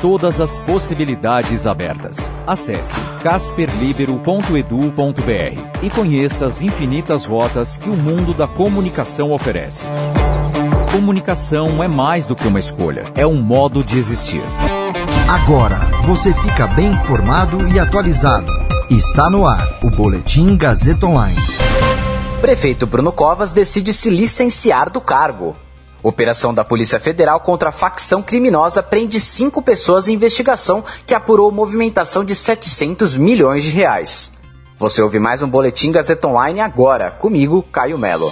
Todas as possibilidades abertas. Acesse casperlibero.edu.br e conheça as infinitas rotas que o mundo da comunicação oferece. Comunicação é mais do que uma escolha, é um modo de existir. Agora você fica bem informado e atualizado. Está no ar o Boletim Gazeta Online. Prefeito Bruno Covas decide se licenciar do cargo. Operação da Polícia Federal contra a facção criminosa prende cinco pessoas em investigação que apurou movimentação de 700 milhões de reais. Você ouve mais um Boletim Gazeta Online agora, comigo, Caio Melo.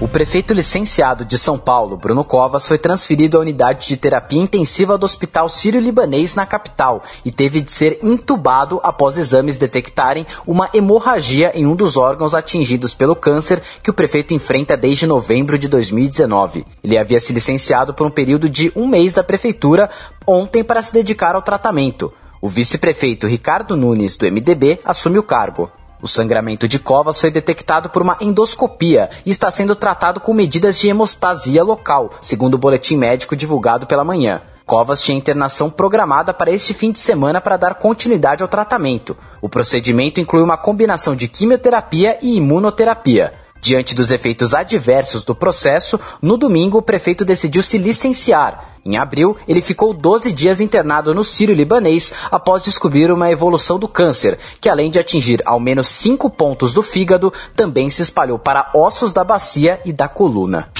O prefeito licenciado de São Paulo, Bruno Covas, foi transferido à unidade de terapia intensiva do Hospital Sírio-Libanês na capital e teve de ser intubado após exames detectarem uma hemorragia em um dos órgãos atingidos pelo câncer que o prefeito enfrenta desde novembro de 2019. Ele havia se licenciado por um período de um mês da prefeitura ontem para se dedicar ao tratamento. O vice-prefeito Ricardo Nunes, do MDB, assume o cargo. O sangramento de Covas foi detectado por uma endoscopia e está sendo tratado com medidas de hemostasia local, segundo o boletim médico divulgado pela manhã. Covas tinha internação programada para este fim de semana para dar continuidade ao tratamento. O procedimento inclui uma combinação de quimioterapia e imunoterapia. Diante dos efeitos adversos do processo, no domingo o prefeito decidiu se licenciar. Em abril, ele ficou 12 dias internado no Sírio Libanês após descobrir uma evolução do câncer, que além de atingir ao menos 5 pontos do fígado, também se espalhou para ossos da bacia e da coluna.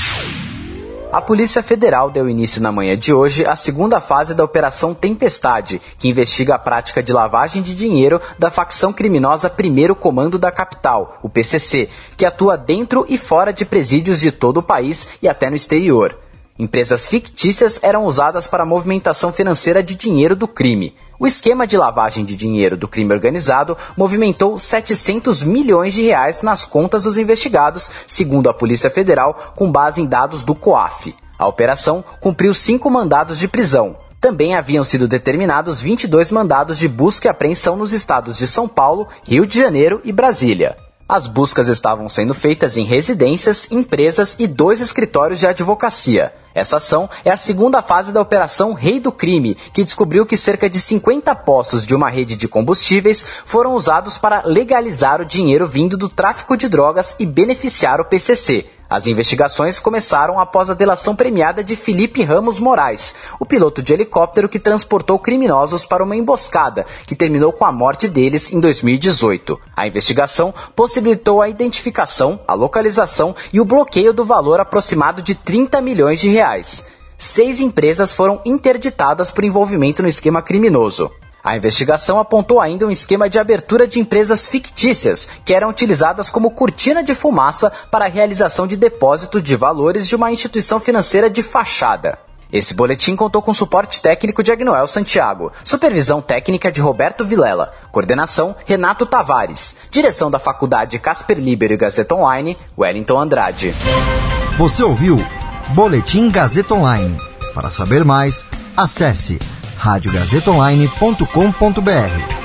A Polícia Federal deu início na manhã de hoje à segunda fase da Operação Tempestade, que investiga a prática de lavagem de dinheiro da facção criminosa Primeiro Comando da Capital, o PCC, que atua dentro e fora de presídios de todo o país e até no exterior. Empresas fictícias eram usadas para a movimentação financeira de dinheiro do crime. O esquema de lavagem de dinheiro do crime organizado movimentou 700 milhões de reais nas contas dos investigados, segundo a Polícia Federal, com base em dados do COAF. A operação cumpriu cinco mandados de prisão. Também haviam sido determinados 22 mandados de busca e apreensão nos estados de São Paulo, Rio de Janeiro e Brasília. As buscas estavam sendo feitas em residências, empresas e dois escritórios de advocacia. Essa ação é a segunda fase da Operação Rei do Crime, que descobriu que cerca de 50 postos de uma rede de combustíveis foram usados para legalizar o dinheiro vindo do tráfico de drogas e beneficiar o PCC. As investigações começaram após a delação premiada de Felipe Ramos Moraes, o piloto de helicóptero que transportou criminosos para uma emboscada, que terminou com a morte deles em 2018. A investigação possibilitou a identificação, a localização e o bloqueio do valor aproximado de 30 milhões de reais. Seis empresas foram interditadas por envolvimento no esquema criminoso. A investigação apontou ainda um esquema de abertura de empresas fictícias, que eram utilizadas como cortina de fumaça para a realização de depósito de valores de uma instituição financeira de fachada. Esse boletim contou com suporte técnico de Agnoel Santiago, supervisão técnica de Roberto Vilela, coordenação Renato Tavares, direção da Faculdade Casper Libero e Gazeta Online, Wellington Andrade. Você ouviu Boletim Gazeta Online. Para saber mais, acesse radiogazetaonline.com.br